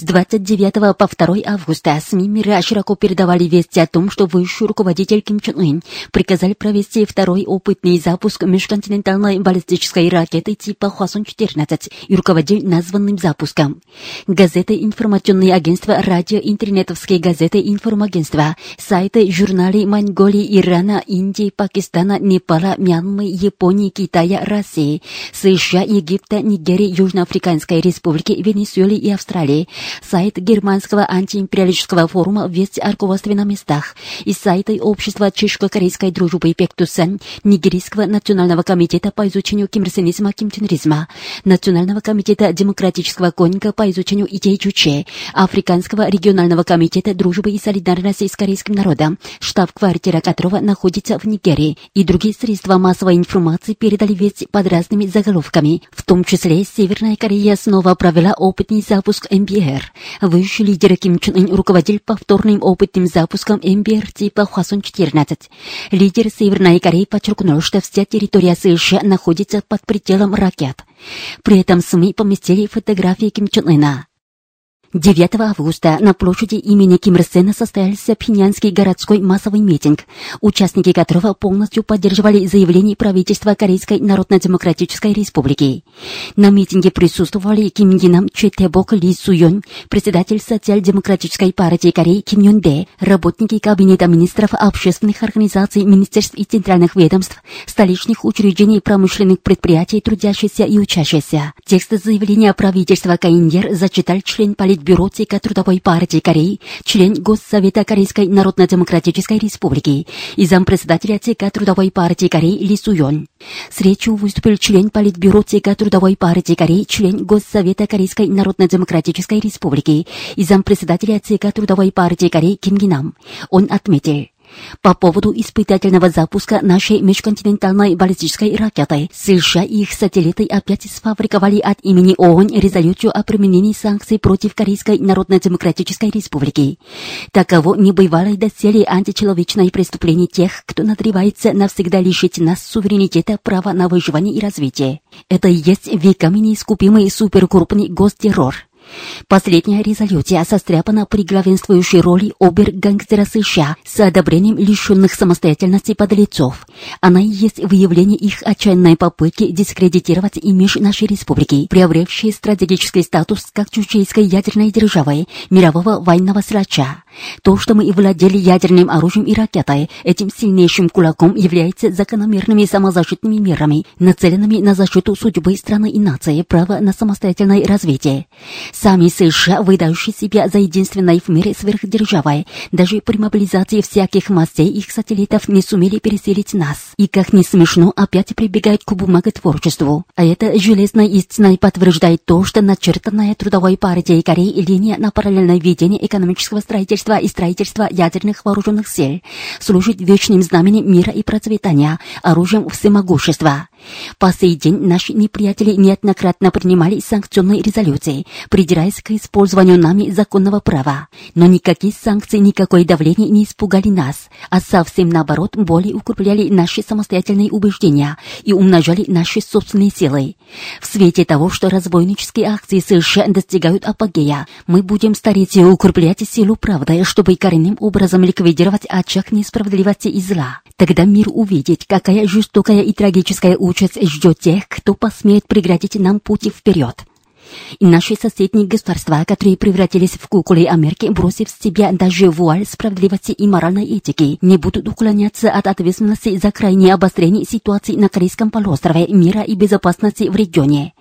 С 29 по 2 августа СМИ мира широко передавали вести о том, что высший руководитель Ким Чен Ын приказали провести второй опытный запуск межконтинентальной баллистической ракеты типа Хвасон-14 и руководил названным запуском. Газеты, информационные агентства, радио, интернетовские газеты, информагентства, сайты, журналы Монголии, Ирана, Индии, Пакистана, Непала, Мьянмы, Японии, Китая, России, США, Египта, Нигерии, Южноафриканской республики, Венесуэлы и Австралии, сайт германского антиимпериалистического форума «Вести о руководстве на местах» и сайты Общества чешско-корейской дружбы Пектусан, Нигерийского национального комитета по изучению кимрсенизма, кимченризма, Национального комитета демократического конника по изучению идей Чуче, Африканского регионального комитета дружбы и солидарности с корейским народом, штаб-квартира которого находится в Нигерии, и другие средства массовой информации передали весть под разными заголовками. В том числе Северная Корея снова провела опытный запуск МБР. Высший лидер Ким Чен Ын руководил повторным опытным запуском МБР типа Хвасон-14. Лидер Северной Кореи подчеркнул, что вся территория США находится под пределом ракет. При этом СМИ поместили фотографии Ким Чен Ына. 9 августа на площади имени Ким Ир Сена состоялся Пхеньянский городской массовый митинг, участники которого полностью поддерживали заявление правительства Корейской Народно-Демократической Республики. На митинге присутствовали Ким Гинам, Четебок Ли Суйон, председатель Социал-демократической партии Кореи Ким Юн Дэ, работники Кабинета министров общественных организаций, министерств и центральных ведомств, столичных учреждений промышленных предприятий, трудящихся и учащихся. Текст заявления правительства Каиндер зачитал член политбюро Политбюро ЦК Трудовой партии Кореи, член Госсовета Корейской Народно-Демократической Республики и зампредседателя ЦК Трудовой партии Кореи Ли Суйон. С речью выступил член Политбюро ЦК Трудовой партии Кореи, член Госсовета Корейской Народно-Демократической Республики и зампредседателя ЦК Трудовой партии Кореи Ким Гинам. Он отметил, по поводу испытательного запуска нашей межконтинентальной баллистической ракеты, США и их сателлиты опять сфабриковали от имени ООН резолюцию о применении санкций против Корейской Народно-Демократической Республики. Таково небывалое доселе античеловечное преступление тех, кто надревается навсегда лишить нас суверенитета, права на выживание и развитие. Это и есть веками неискупимый суперкрупный гостеррор. Последняя резолюция состряпана при главенствующей роли обер-гангстера США с одобрением лишенных самостоятельности подлецов. Она и есть выявление их отчаянной попытки дискредитировать имидж нашей республики, приобретшей стратегический статус как чучейской ядерной державы, мирового военного срача. То, что мы и владели ядерным оружием и ракетой, этим сильнейшим кулаком является закономерными самозащитными мерами, нацеленными на защиту судьбы страны и нации, права на самостоятельное развитие. Сами США, выдающие себя за единственной в мире сверхдержавой, даже при мобилизации всяких мастей их сателлитов не сумели переселить нас. И, как не смешно, опять прибегают к бумаготворчеству. А это железной истиной подтверждает то, что начертанная трудовой партией Кореи линия на параллельное ведение экономического строительства и строительства ядерных вооруженных сил служит вечным знаменем мира и процветания, оружием всемогущества. По сей день наши неприятели неоднократно принимали санкционные резолюции, придираясь к использованию нами законного права. Но никакие санкции, никакое давление не испугали нас, а совсем наоборот более укрепляли наши самостоятельные убеждения и умножали наши собственные силы. В свете того, что разбойнические акции США достигают апогея, мы будем стареть и укреплять силу правды, чтобы коренным образом ликвидировать очаг несправедливости и зла. Тогда мир увидит, какая жестокая и трагическая участь ждет тех, кто посмеет преградить нам пути вперед. И наши соседние государства, которые превратились в куклы Америки, бросив с себя даже вуаль справедливости и моральной этики, не будут уклоняться от ответственности за крайнее обострение ситуации на Корейском полуострове, мира и безопасности в регионе.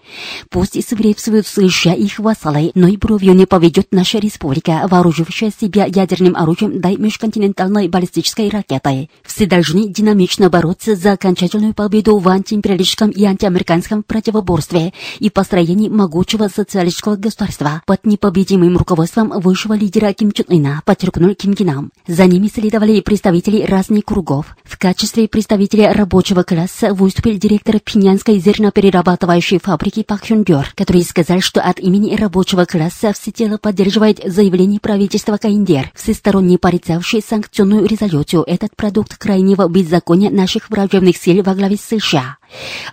Пусть свирепствуют США и их вассалы, но и бровью не поведет наша республика, вооружившая себя ядерным оружием да межконтинентальной баллистической ракетой. Все должны динамично бороться за окончательную победу в антиимпериалистическом и антиамериканском противоборстве и построении могучего социалистического государства под непобедимым руководством высшего лидера Ким Чен Ына, подчеркнул Ким Гинам. За ними следовали представители разных кругов. В качестве представителя рабочего класса выступил директор Пинянской зерноперерабатывающей фабрики Пак Хюн Дёр, который сказал, что от имени рабочего класса всецело поддерживает заявление правительства Каиндер, всесторонне порицавший санкционную резолюцию этот продукт крайнего беззакония наших враждебных сил во главе США.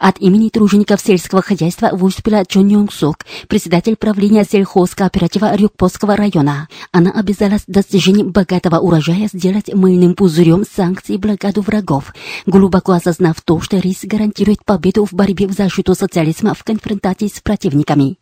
От имени тружеников сельского хозяйства выступила Чон Йонг Сук, председатель правления сельхозкооператива Рюкпосского района. Она обязалась достижением богатого урожая сделать мыльным пузырем санкций блокаду врагов, глубоко осознав то, что риск гарантирует победу в борьбе в защиту социализма в конфронтации с противниками.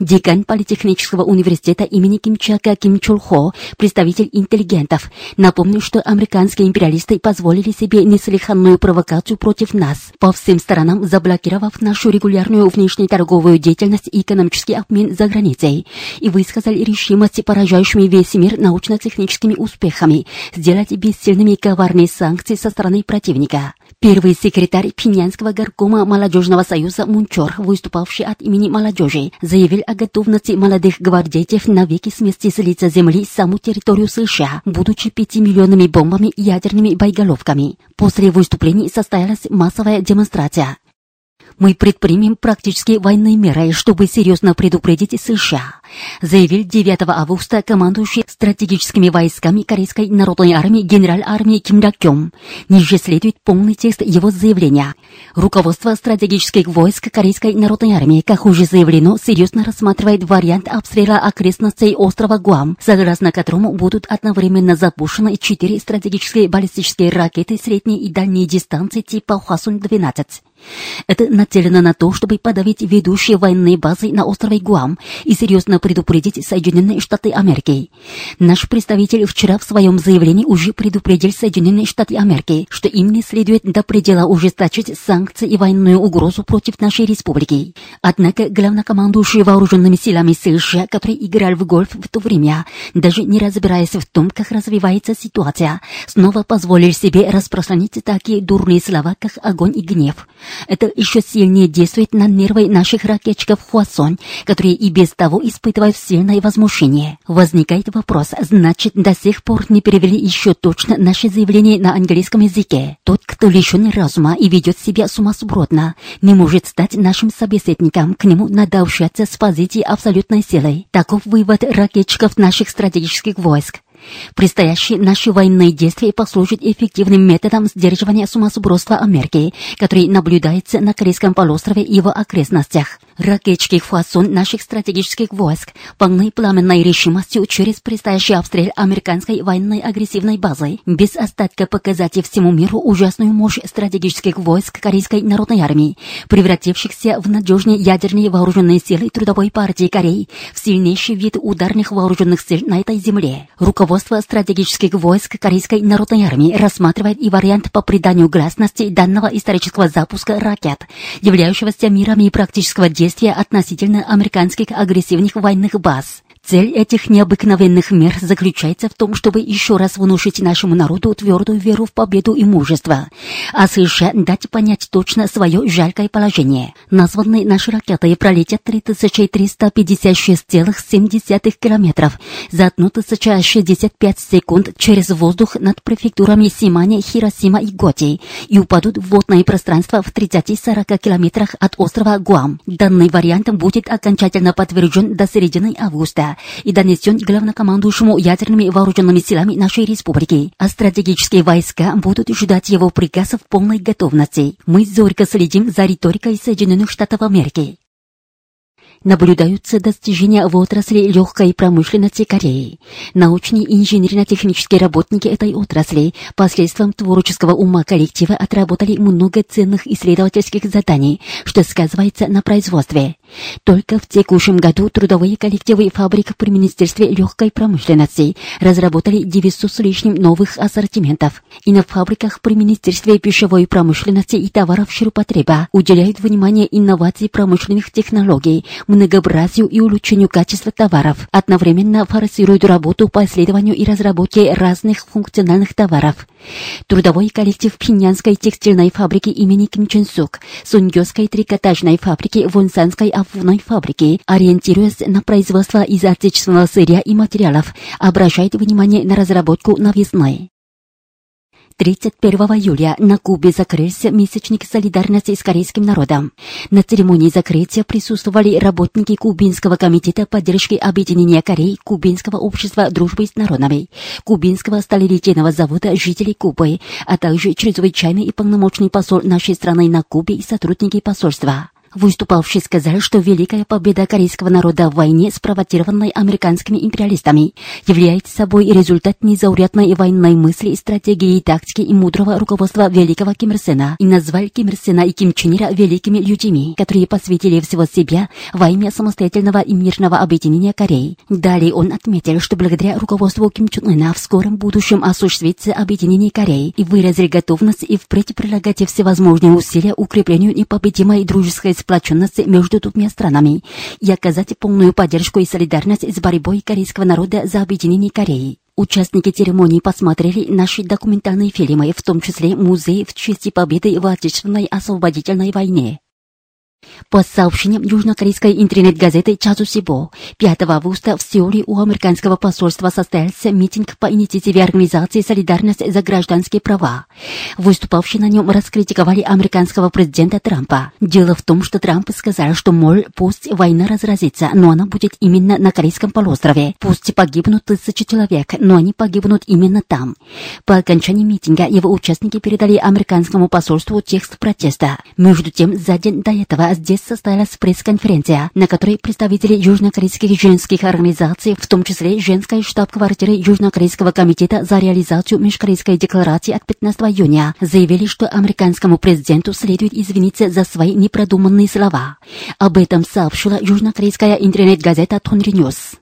Декан Политехнического университета имени Ким Чака Ким Чул Хо, представитель интеллигентов, напомнил, что американские империалисты позволили себе неслыханную провокацию против нас, по всем сторонам заблокировав нашу регулярную внешнеторговую деятельность и экономический обмен за границей, и высказали решимость поражающими весь мир научно-техническими успехами сделать бессильными коварные санкции со стороны противника. Первый секретарь Пинянского горкома молодежного союза Мунчор, выступавший от имени молодежи, заявил о готовности молодых гвардейцев навеки смести с лица земли саму территорию США, будучи пятимиллионными бомбами и ядерными боеголовками. После выступлений состоялась массовая демонстрация мы предпримем практически военные меры, чтобы серьезно предупредить США, заявил 9 августа командующий стратегическими войсками Корейской народной армии генерал армии Ким Дак Кём. Ниже следует полный текст его заявления. Руководство стратегических войск Корейской народной армии, как уже заявлено, серьезно рассматривает вариант обстрела окрестностей острова Гуам, согласно которому будут одновременно запущены четыре стратегические баллистические ракеты средней и дальней дистанции типа Хвасун-12. Это нацелено на то, чтобы подавить ведущие военные базы на острове Гуам и серьезно предупредить Соединенные Штаты Америки. Наш представитель вчера в своем заявлении уже предупредил Соединенные Штаты Америки, что им не следует до предела ужесточить санкции и военную угрозу против нашей республики. Однако главнокомандующий вооруженными силами США, который играл в гольф в то время, даже не разбираясь в том, как развивается ситуация, снова позволил себе распространить такие дурные слова, как огонь и гнев. Это еще сильнее действует на нервы наших ракетчиков Хуасон, которые и без того испытывают сильное возмущение. Возникает вопрос, значит, до сих пор не перевели еще точно наше заявление на английском языке. Тот, кто лишен разума и ведет себя сумасбродно, не может стать нашим собеседником, к нему надо общаться с позиции абсолютной силы. Таков вывод ракетчиков наших стратегических войск. Предстоящие наши военные действия послужат эффективным методом сдерживания сумасбродства Америки, который наблюдается на Корейском полуострове и его окрестностях. Ракетчики фасон наших стратегических войск полны пламенной решимостью через предстоящий обстрел американской военной агрессивной базы без остатка показать всему миру ужасную мощь стратегических войск Корейской народной армии, превратившихся в надежные ядерные вооруженные силы Трудовой партии Кореи, в сильнейший вид ударных вооруженных сил на этой земле. Руководство стратегических войск Корейской народной армии рассматривает и вариант по приданию гласности данного исторического запуска ракет, являющегося мирами практического действия относительно американских агрессивных военных баз. Цель этих необыкновенных мер заключается в том, чтобы еще раз внушить нашему народу твердую веру в победу и мужество, а США дать понять точно свое жалкое положение. Названные наши ракеты пролетят 3356,7 километров за 1065 секунд через воздух над префектурами Симани, Хиросима и Готи и упадут в водное пространство в 30-40 километрах от острова Гуам. Данный вариант будет окончательно подтвержден до середины августа и донесен главнокомандующему ядерными вооруженными силами нашей республики, а стратегические войска будут ждать его приказа в полной готовности. Мы зорко следим за риторикой Соединенных Штатов Америки наблюдаются достижения в отрасли легкой промышленности Кореи. Научные и инженерно-технические работники этой отрасли посредством творческого ума коллектива отработали много ценных исследовательских заданий, что сказывается на производстве. Только в текущем году трудовые коллективы фабрик при Министерстве легкой промышленности разработали 900 с лишним новых ассортиментов. И на фабриках при Министерстве пищевой промышленности и товаров ширпотреба уделяют внимание инновации промышленных технологий, многообразию и улучшению качества товаров. Одновременно форсируют работу по исследованию и разработке разных функциональных товаров. Трудовой коллектив Пинянской текстильной фабрики имени Ким Чен Сук, Суньёской трикотажной фабрики, Вонсанской обувной фабрики, ориентируясь на производство из отечественного сырья и материалов, обращает внимание на разработку новизны. 31 июля на Кубе закрылся месячник солидарности с корейским народом. На церемонии закрытия присутствовали работники Кубинского комитета поддержки объединения Кореи, Кубинского общества дружбы с народами, Кубинского сталелитейного завода жителей Кубы, а также чрезвычайный и полномочный посол нашей страны на Кубе и сотрудники посольства. Выступавший сказал, что великая победа корейского народа в войне, спровоцированной американскими империалистами, является собой результат незаурядной военной мысли, стратегии, тактики и мудрого руководства великого Ким Ир Сена и назвал Ким Ир Сена и Ким Чен Ира великими людьми, которые посвятили всего себя во имя самостоятельного и мирного объединения Кореи. Далее он отметил, что благодаря руководству Ким Чен Ына в скором будущем осуществится объединение Кореи и выразил готовность и впредь прилагать всевозможные усилия укреплению непобедимой дружеской сплоченности между двумя странами и оказать полную поддержку и солидарность с борьбой корейского народа за объединение Кореи. Участники церемонии посмотрели наши документальные фильмы, в том числе музей в честь победы в Отечественной освободительной войне. По сообщениям южнокорейской интернет-газеты Чазусибо, 5 августа в Сеуле у американского посольства состоялся митинг по инициативе организации «Солидарность за гражданские права». Выступавшие на нем раскритиковали американского президента Трампа. Дело в том, что Трамп сказал, что, мол, пусть война разразится, но она будет именно на Корейском полуострове. Пусть погибнут тысячи человек, но они погибнут именно там. По окончании митинга его участники передали американскому посольству текст протеста. Между тем, за день до этого здесь состоялась пресс-конференция, на которой представители южнокорейских женских организаций, в том числе женской штаб-квартиры Южнокорейского комитета за реализацию межкорейской декларации от 15 июня, заявили, что американскому президенту следует извиниться за свои непродуманные слова. Об этом сообщила южнокорейская интернет-газета Тонри Ньюс.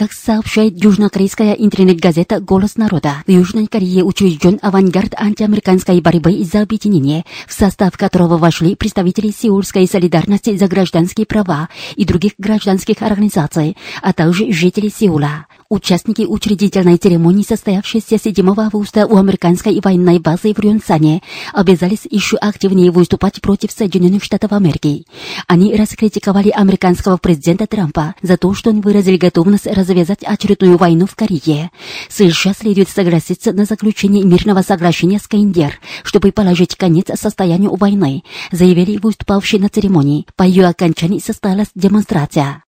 Как сообщает южнокорейская интернет-газета «Голос народа», в Южной Корее учрежден авангард антиамериканской борьбы за объединение, в состав которого вошли представители Сеульской солидарности за гражданские права и других гражданских организаций, а также жители Сеула. Участники учредительной церемонии, состоявшейся 7 августа у американской военной базы в Рюнсане, обязались еще активнее выступать против Соединенных Штатов Америки. Они раскритиковали американского президента Трампа за то, что он выразил готовность развязать очередную войну в Корее. США следует согласиться на заключение мирного соглашения с КНДР, чтобы положить конец состоянию войны, заявили выступавшие на церемонии. По ее окончании состоялась демонстрация.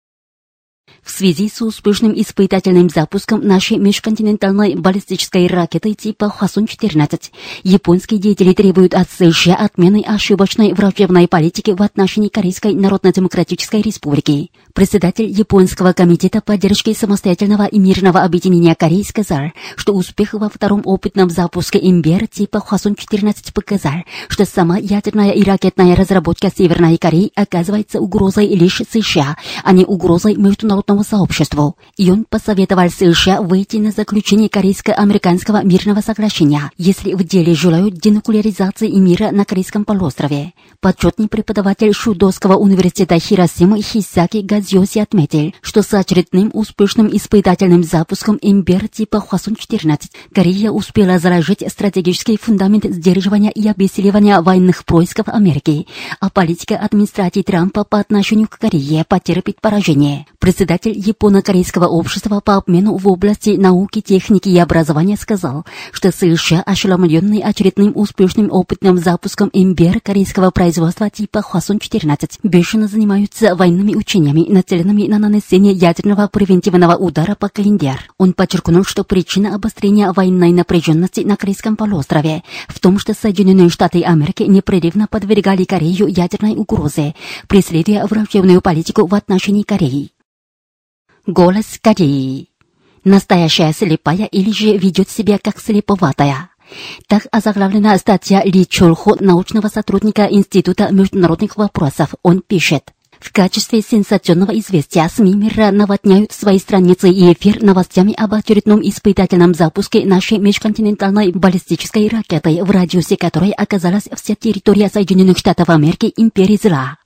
В связи с успешным испытательным запуском нашей межконтинентальной баллистической ракеты типа Хвасон-14, японские деятели требуют от США отмены ошибочной врачебной политики в отношении Корейской Народно-Демократической Республики. Председатель Японского комитета поддержки самостоятельного и мирного объединения Кореи сказал, что успех во втором опытном запуске имбер типа Хвасон-14 показал, что сама ядерная и ракетная разработка Северной Кореи оказывается угрозой лишь США, а не угрозой международному сообществу. Он посоветовал США выйти на заключение корейско-американского мирного соглашения, если в деле желают денуклеаризации и мира на Корейском полуострове. Почетный преподаватель Шудовского университета Хиросимы Хисаки Гадзиоси отметил, что с очередным успешным испытательным запуском имбер типа Хвасон-14 Корея успела заложить стратегический фундамент сдерживания и обессиливания военных происков Америки, а политика администрации Трампа по отношению к Корее потерпит поражение. Председатель Японо-корейского общества по обмену в области науки, техники и образования сказал, что США, ошеломленные очередным успешным опытным запуском имбер корейского производства типа Хвасон-14, бешено занимаются военными учениями, нацеленными на нанесение ядерного превентивного удара по КНДР. Он подчеркнул, что причина обострения военной напряженности на Корейском полуострове в том, что Соединенные Штаты Америки непрерывно подвергали Корею ядерной угрозе, преследуя врачебную политику в отношении Кореи. Голос Кореи. Настоящая слепая или же ведет себя как слеповатая. Так озаглавлена статья Ли Чолхо, научного сотрудника Института международных вопросов. Он пишет. В качестве сенсационного известия СМИ мира наводняют свои страницы и эфир новостями об очередном испытательном запуске нашей межконтинентальной баллистической ракеты, в радиусе которой оказалась вся территория Соединенных Штатов Америки империи зла.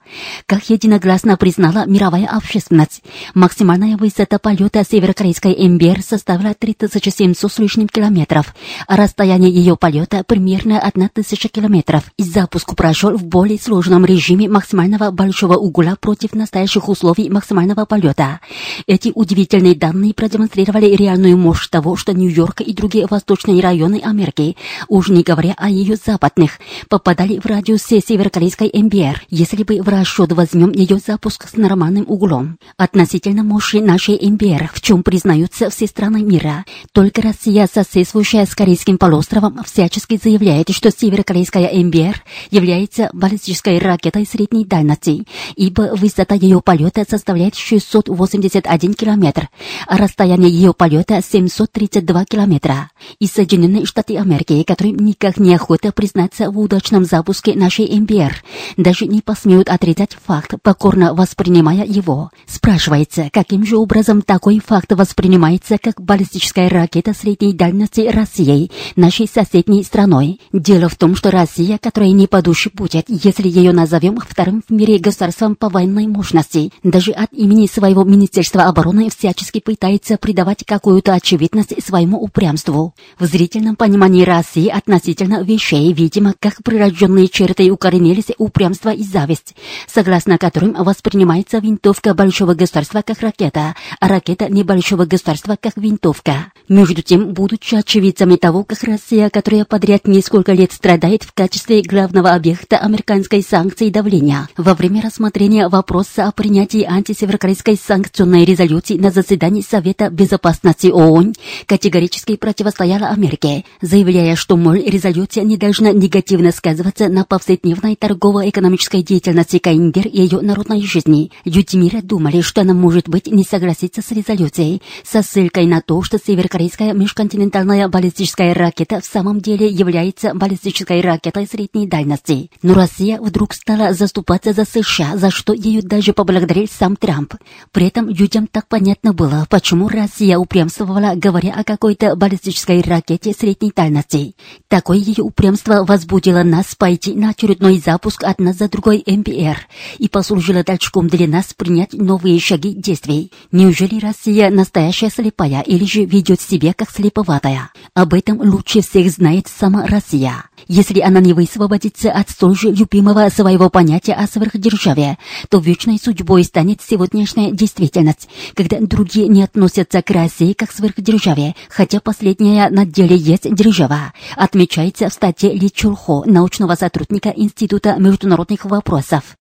Как единогласно признала мировая общественность, максимальная высота полета северокорейской МБР составила 3700 с лишним километров, а расстояние ее полета примерно 1000 километров. Запуск прошел в более сложном режиме максимального большого угла против настоящих условий максимального полета. Эти удивительные данные продемонстрировали реальную мощь того, что Нью-Йорк и другие восточные районы Америки, уж не говоря о ее западных, попадали в радиусе северокорейской МБР. Если бы в расчет возьмем ее запуск с нормальным углом. Относительно мощи нашей МБР, в чем признаются все страны мира, только Россия, соседствующая с Корейским полуостровом, всячески заявляет, что северокорейская МБР является баллистической ракетой средней дальности, ибо высота ее полета составляет 681 километр, а расстояние ее полета 732 километра. И Соединенные Штаты Америки, которым никак не охота признаться в удачном запуске нашей МБР, даже не посмеют отрицать отрицать факт, покорно воспринимая его. Спрашивается, каким же образом такой факт воспринимается как баллистическая ракета средней дальности Россией, нашей соседней страной. Дело в том, что Россия, которая не по душе будет, если ее назовем вторым в мире государством по военной мощности, даже от имени своего Министерства обороны всячески пытается придавать какую-то очевидность своему упрямству. В зрительном понимании России относительно вещей, видимо, как прирожденные черты укоренились упрямство и зависть согласно которым воспринимается винтовка большого государства как ракета, а ракета небольшого государства как винтовка. Между тем, будучи очевидцами того, как Россия, которая подряд несколько лет страдает в качестве главного объекта американской санкции давления, во время рассмотрения вопроса о принятии антисеверокорейской санкционной резолюции на заседании Совета Безопасности ООН, категорически противостояла Америке, заявляя, что, мол, резолюция не должна негативно сказываться на повседневной торгово-экономической деятельности Каингер и ее народной жизни. Люди мира думали, что она, может быть, не согласится с резолюцией, со ссылкой на то, что северокорейская межконтинентальная баллистическая ракета в самом деле является баллистической ракетой средней дальности. Но Россия вдруг стала заступаться за США, за что ее даже поблагодарил сам Трамп. При этом людям так понятно было, почему Россия упрямствовала, говоря о какой-то баллистической ракете средней дальности. Такое ее упрямство возбудило нас пойти на очередной запуск одна за другой МПР СССР и послужила толчком для нас принять новые шаги действий. Неужели Россия настоящая слепая или же ведет себя как слеповатая? Об этом лучше всех знает сама Россия. Если она не высвободится от столь же любимого своего понятия о сверхдержаве, то вечной судьбой станет сегодняшняя действительность, когда другие не относятся к России как сверхдержаве, хотя последняя на деле есть держава, отмечается в статье Ли Чулхо, научного сотрудника Института международных вопросов.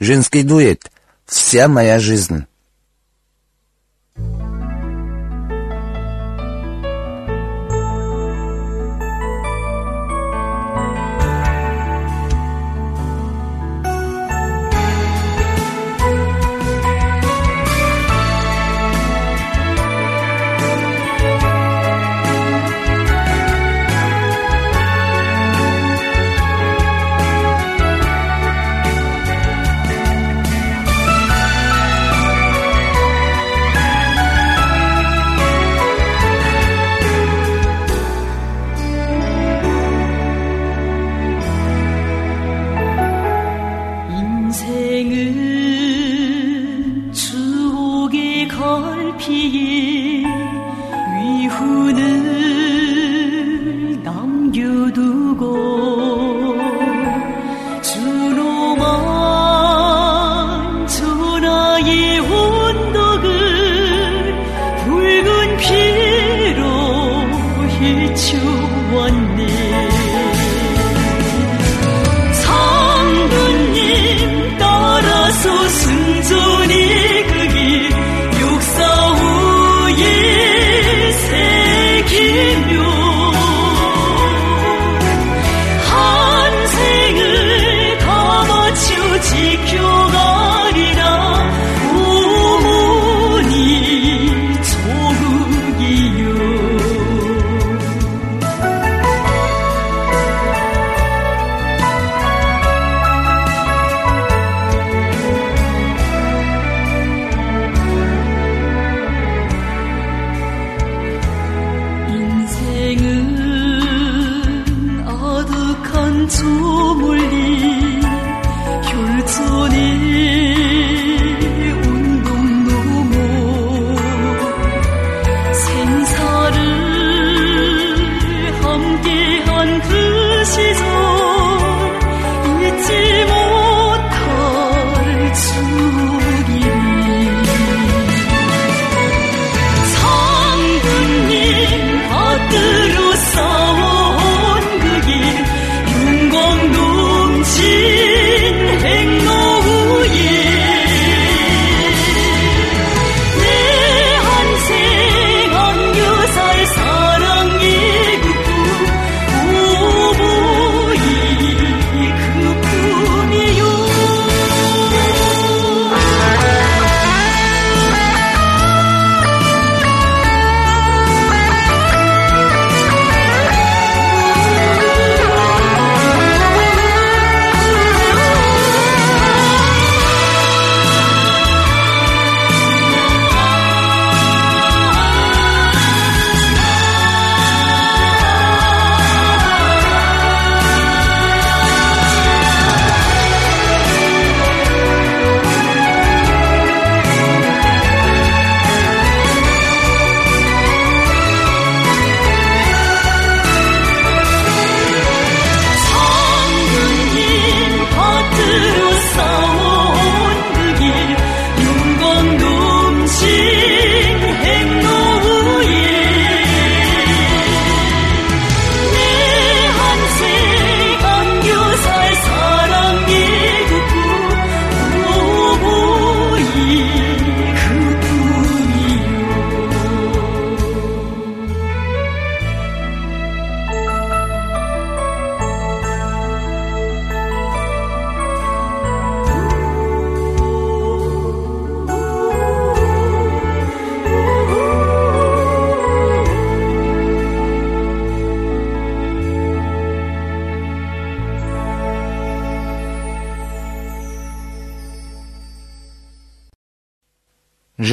Женский дуэт. Вся моя жизнь.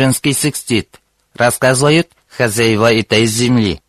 Женский секстит, рассказывают хозяева этой земли.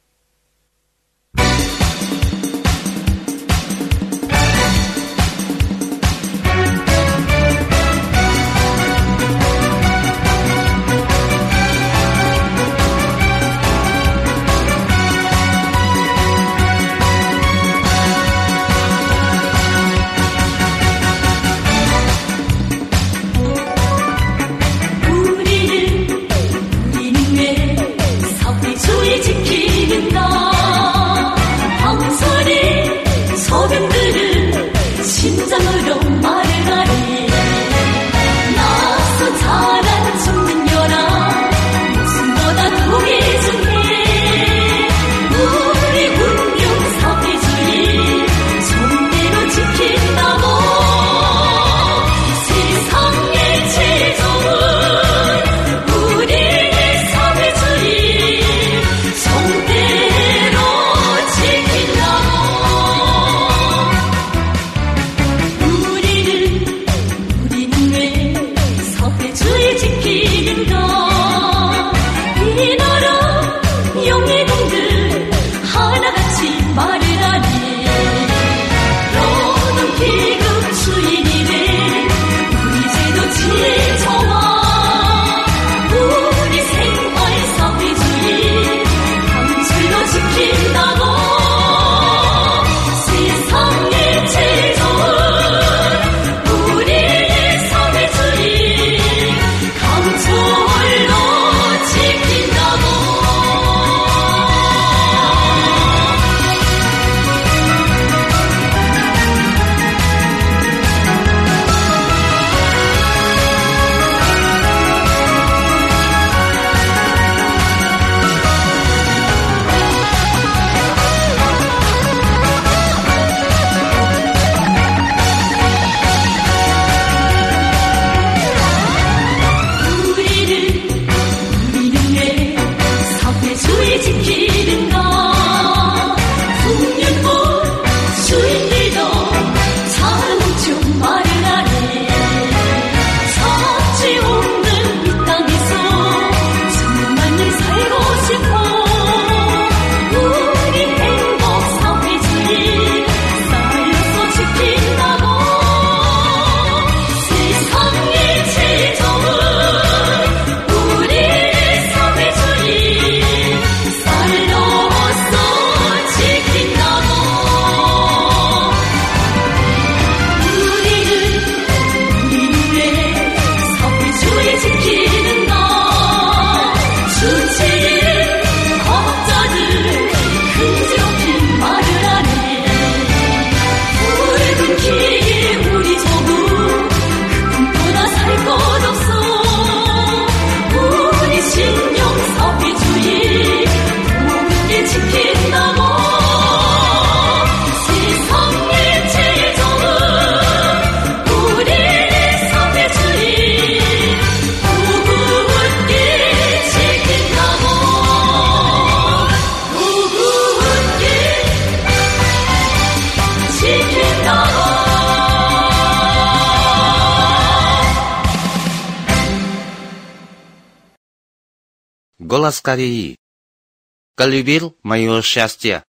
«Голос Кореи». Колюбил мое счастье.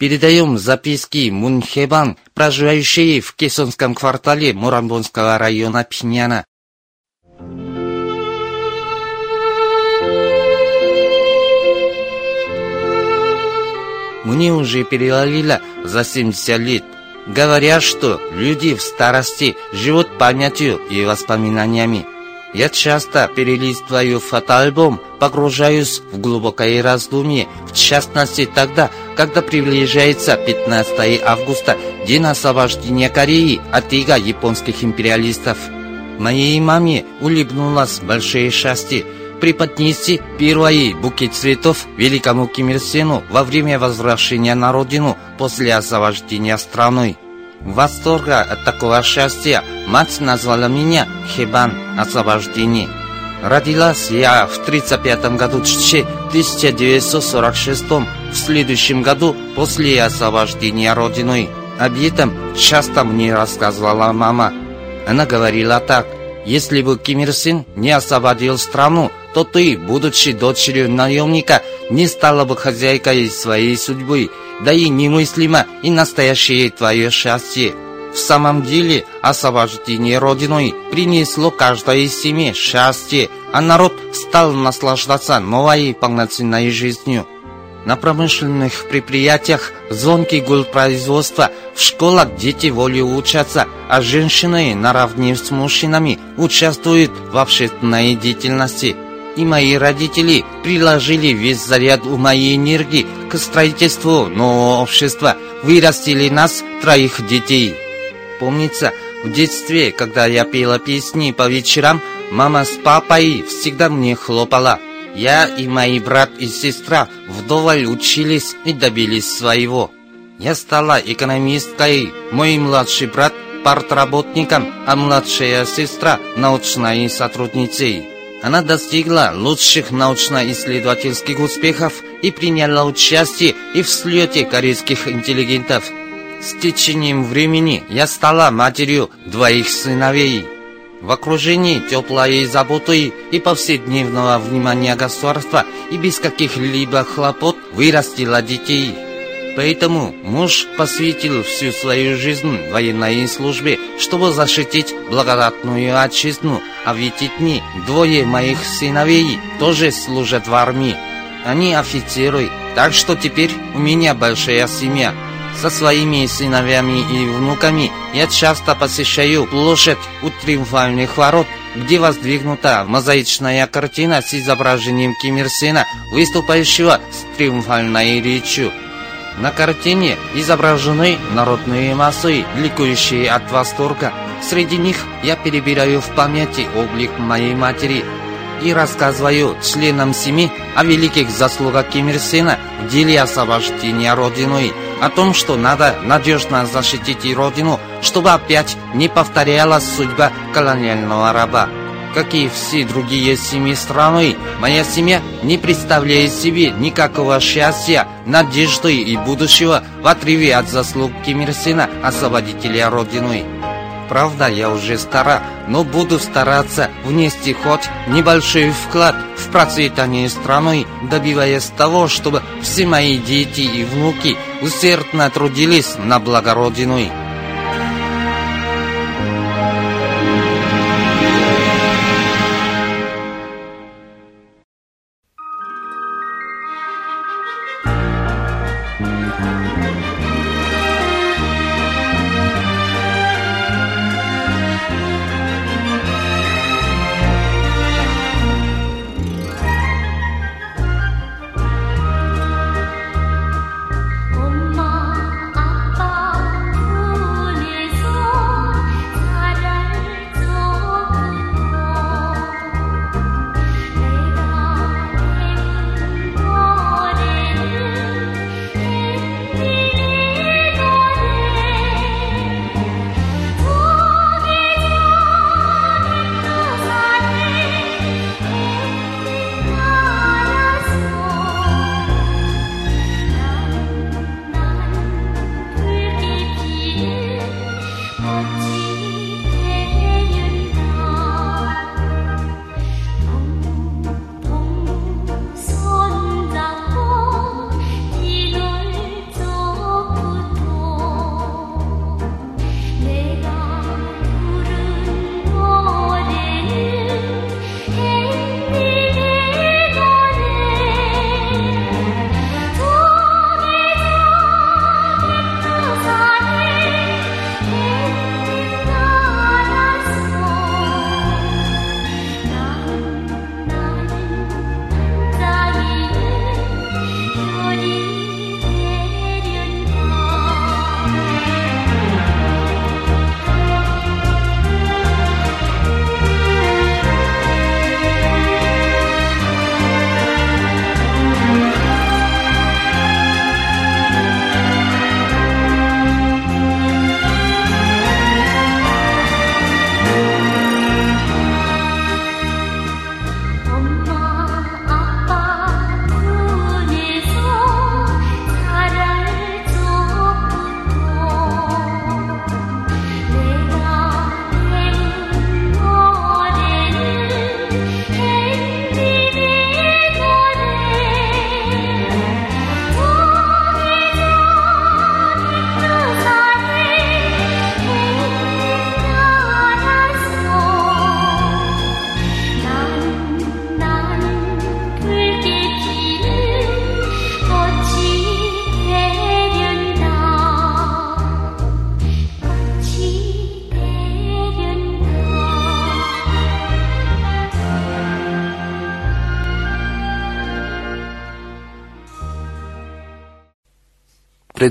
Передаем записки Мунхебан, проживающие в Кесонском квартале Мурамбонского района Пиняна. Мне уже перевалило за 70 лет. Говорят, что люди в старости живут памятью и воспоминаниями. Я часто перелистываю фотоальбом, погружаюсь в глубокое раздумье, в частности тогда, когда приближается 15 августа, день освобождения Кореи от ига японских империалистов. Моей маме улыбнулась большое счастье преподнести первый букет цветов великому Ким Ир Сену во время возвращения на родину после освобождения страны. Восторга от такого счастья мать назвала меня Хебан освобождение. Родилась я в 35 году 1946 в следующем году после освобождения Родиной. Об этом часто мне рассказывала мама. Она говорила так, если бы Ким Ир Сен не освободил страну, то ты, будучи дочерью наемника, не стала бы хозяйкой своей судьбы, да и немыслимо и настоящее твое счастье. В самом деле, освобождение Родиной принесло каждой семье счастье, а народ стал наслаждаться новой полноценной жизнью. На промышленных предприятиях звонкий гул производства, в школах дети волю учатся, а женщины наравне с мужчинами участвуют в общественной деятельности – и мои родители приложили весь заряд ума и энергии к строительству нового общества, вырастили нас, троих детей. Помнится, в детстве, когда я пела песни по вечерам, мама с папой всегда мне хлопала. Я и мои брат и сестра вдоволь учились и добились своего. Я стала экономисткой, мой младший брат партработником, а младшая сестра научной сотрудницей. Она достигла лучших научно-исследовательских успехов и приняла участие и в слете корейских интеллигентов. С течением времени я стала матерью двоих сыновей. В окружении теплой заботы и повседневного внимания государства и без каких-либо хлопот вырастила детей. Поэтому муж посвятил всю свою жизнь военной службе, чтобы защитить благодатную отчизну, а в эти дни двое моих сыновей тоже служат в армии. Они офицеры, так что теперь у меня большая семья. Со своими сыновьями и внуками я часто посещаю площадь у Триумфальных ворот, где воздвигнута мозаичная картина с изображением Ким Ир Сена, выступающего с триумфальной речью. На картине изображены народные массы, ликующие от восторга. Среди них я перебираю в памяти облик моей матери и рассказываю членам семьи о великих заслугах Ким Ир Сена в деле освобождения Родины, о том, что надо надежно защитить Родину, чтобы опять не повторялась судьба колониального раба. Как и все другие семьи страны, моя семья не представляет себе никакого счастья, надежды и будущего в отрыве от заслуг Ким Ир Сена, освободителя Родины. Правда, я уже стара, но буду стараться внести хоть небольшой вклад в процветание страны, добиваясь того, чтобы все мои дети и внуки усердно трудились на благо Родины.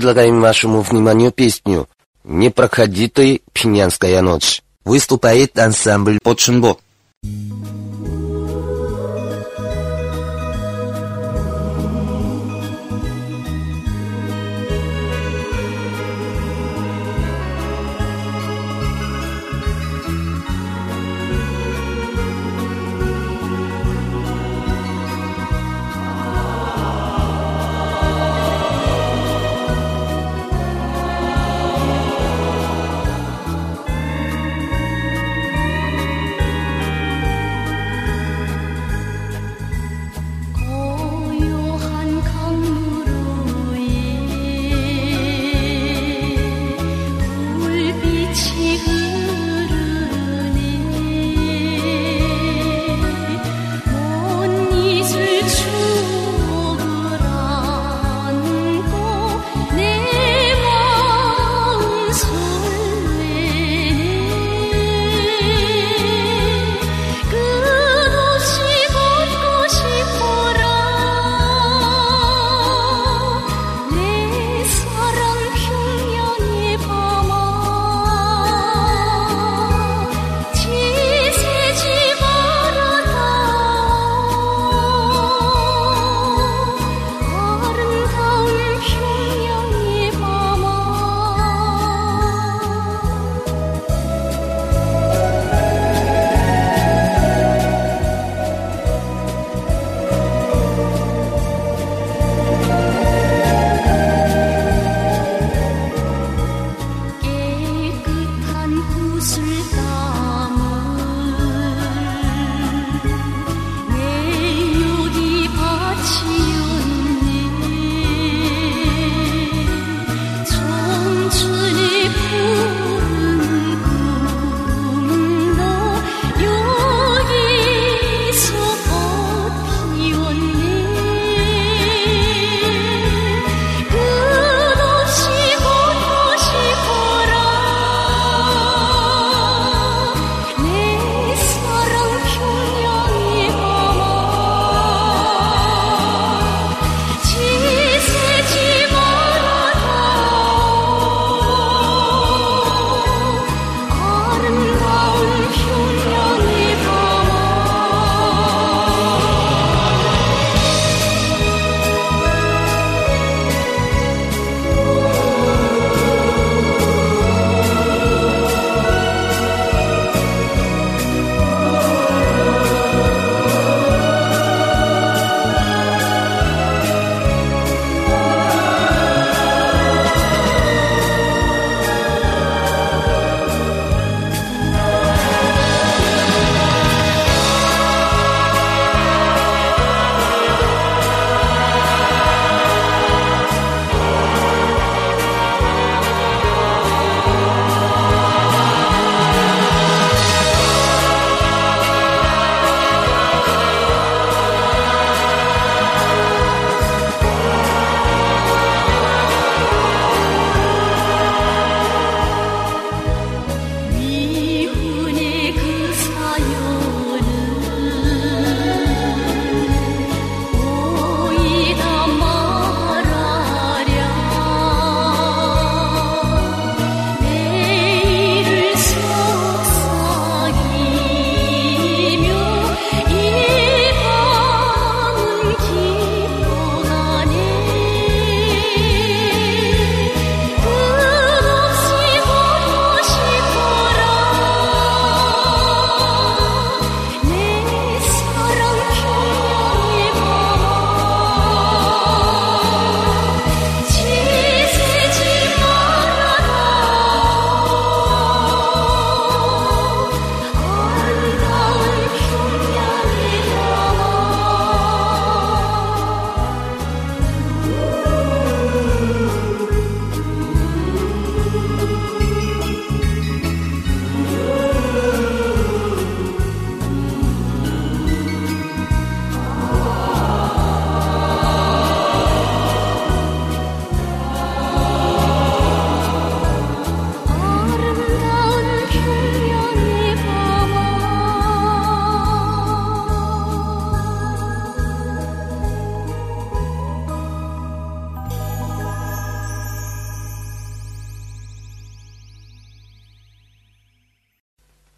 Предлагаем вашему вниманию песню «Не проходи пьянская ночь». Выступает ансамбль «Починбо».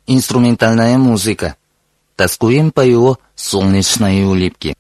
Инструментальная музыка. Тоскуем по его солнечной улыбке.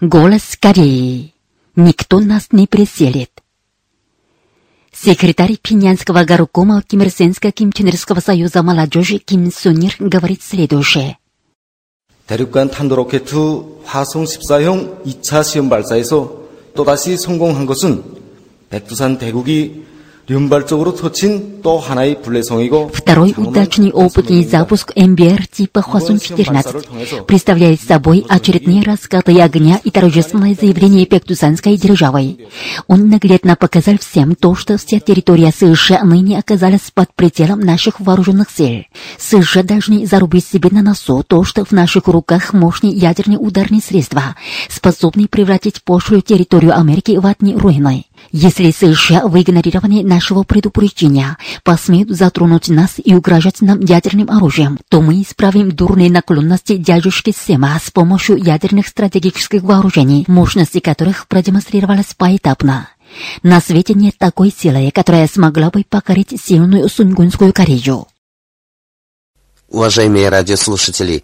Голос Кореи. Никто нас не преселит. Секретарь Пинянского горкома Кимирсенско-Кимченерского союза молодежи Ким Сунир говорит следующее. 대륙간 탄도로켓 화성 14형 2차 시험 발사에서 또다시 성공한 것은 백두산 대국이 Второй удачный опытный запуск МБР типа Хвасун-14 представляет собой очередные раскаты огня и торжественное заявление Пектусанской державы. Он наглядно показал всем то, что вся территория США ныне оказалась под пределом наших вооруженных сил. США должны зарубить себе на носу то, что в наших руках мощные ядерные ударные средства, способные превратить пошлую территорию Америки в одни руины. Если США в нашего предупреждения посмеют затронуть нас и угрожать нам ядерным оружием, то мы исправим дурные наклонности дядюшки Сема с помощью ядерных стратегических вооружений, мощности которых продемонстрировалась поэтапно. На свете нет такой силы, которая смогла бы покорить сильную Сунгунскую Корею. Уважаемые радиослушатели,